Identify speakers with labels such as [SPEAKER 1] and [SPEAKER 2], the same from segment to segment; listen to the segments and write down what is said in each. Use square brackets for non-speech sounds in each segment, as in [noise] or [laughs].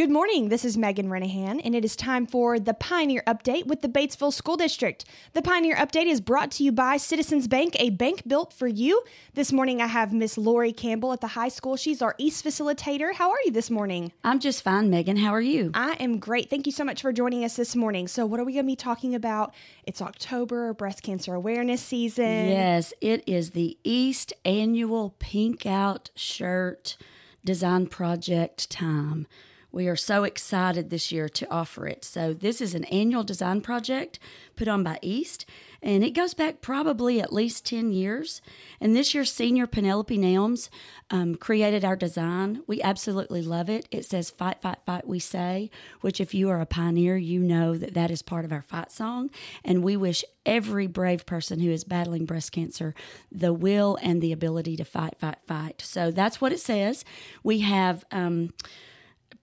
[SPEAKER 1] Good morning. This is Megan Renihan, and it is time for the Pioneer Update with the Batesville School District. The Pioneer Update is brought to you by Citizens Bank, a bank built for you. This morning, I have Miss Lori Campbell at the high school. She's our East facilitator. How are you this morning?
[SPEAKER 2] I'm just fine, Megan. How are you?
[SPEAKER 1] I am great. Thank you so much for joining us this morning. So, what are we going to be talking about? It's October, breast cancer awareness season.
[SPEAKER 2] Yes, it is the East annual Pink Out shirt design project time. We are so excited this year to offer it. So, this is an annual design project put on by East, and it goes back probably at least 10 years. And this year, senior Penelope Nelms um, created our design. We absolutely love it. It says, Fight, fight, fight, we say, which, if you are a pioneer, you know that that is part of our fight song. And we wish every brave person who is battling breast cancer the will and the ability to fight, fight, fight. So, that's what it says. We have. Um,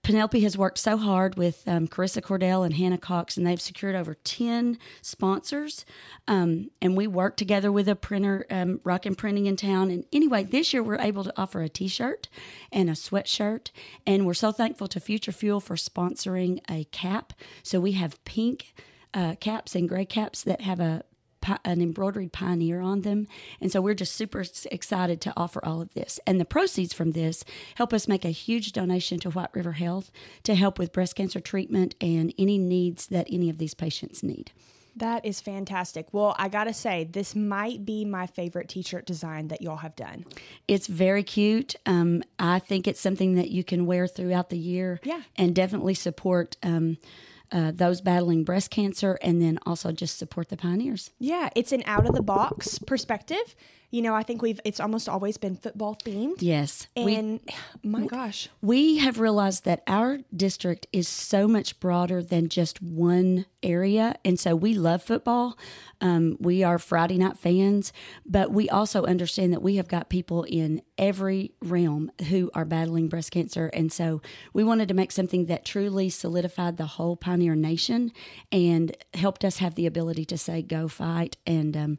[SPEAKER 2] Penelope has worked so hard with um, Carissa Cordell and Hannah Cox, and they've secured over 10 sponsors. Um, and we work together with a printer, um, Rockin' Printing in town. And anyway, this year we're able to offer a t shirt and a sweatshirt. And we're so thankful to Future Fuel for sponsoring a cap. So we have pink uh, caps and gray caps that have a an embroidered pioneer on them. And so we're just super excited to offer all of this. And the proceeds from this help us make a huge donation to White River Health to help with breast cancer treatment and any needs that any of these patients need.
[SPEAKER 1] That is fantastic. Well, I got to say, this might be my favorite t shirt design that y'all have done.
[SPEAKER 2] It's very cute. Um, I think it's something that you can wear throughout the year.
[SPEAKER 1] Yeah.
[SPEAKER 2] And definitely support. Um, uh, those battling breast cancer, and then also just support the pioneers.
[SPEAKER 1] Yeah, it's an out of the box perspective. You know, I think we've it's almost always been football themed.
[SPEAKER 2] Yes.
[SPEAKER 1] And we, my gosh.
[SPEAKER 2] We have realized that our district is so much broader than just one area. And so we love football. Um, we are Friday night fans, but we also understand that we have got people in every realm who are battling breast cancer. And so we wanted to make something that truly solidified the whole Pioneer Nation and helped us have the ability to say, go fight and, um,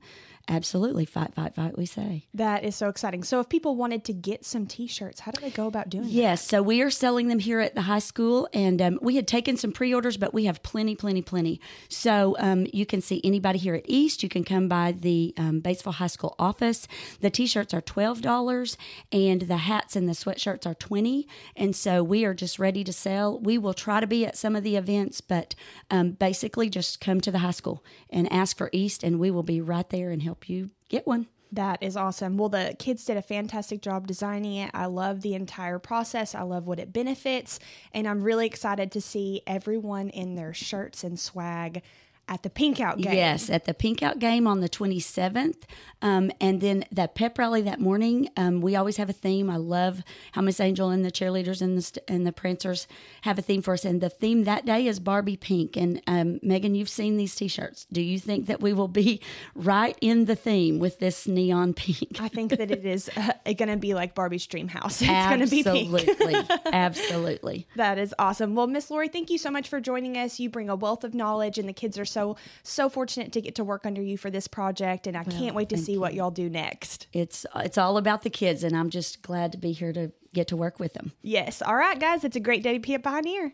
[SPEAKER 2] Absolutely. Fight, fight, fight, we say.
[SPEAKER 1] That is so exciting. So, if people wanted to get some t shirts, how do they go about doing that?
[SPEAKER 2] Yes. So, we are selling them here at the high school, and um, we had taken some pre orders, but we have plenty, plenty, plenty. So, um, you can see anybody here at East. You can come by the um, Batesville High School office. The t shirts are $12, and the hats and the sweatshirts are 20 And so, we are just ready to sell. We will try to be at some of the events, but um, basically just come to the high school and ask for East, and we will be right there and help you get one.
[SPEAKER 1] That is awesome. Well, the kids did a fantastic job designing it. I love the entire process. I love what it benefits. And I'm really excited to see everyone in their shirts and swag at the Pink Out game.
[SPEAKER 2] Yes, at the Pink Out game on the 27th. Um, and then that pep rally that morning, um, we always have a theme. I love how Miss Angel and the cheerleaders and the, st- and the prancers have a theme for us. And the theme that day is Barbie Pink. And um, Megan, you've seen these t shirts. Do you think that we will be [laughs] right in the theme with this neon pink?
[SPEAKER 1] I think that it is uh, going to be like Barbie's dream house. [laughs] It's going to be pink.
[SPEAKER 2] Absolutely. [laughs] Absolutely.
[SPEAKER 1] That is awesome. Well, Miss Lori, thank you so much for joining us. You bring a wealth of knowledge, and the kids are so so so fortunate to get to work under you for this project, and I well, can't wait to see you. what y'all do next.
[SPEAKER 2] It's it's all about the kids, and I'm just glad to be here to get to work with them.
[SPEAKER 1] Yes. All right, guys. It's a great day to be a pioneer.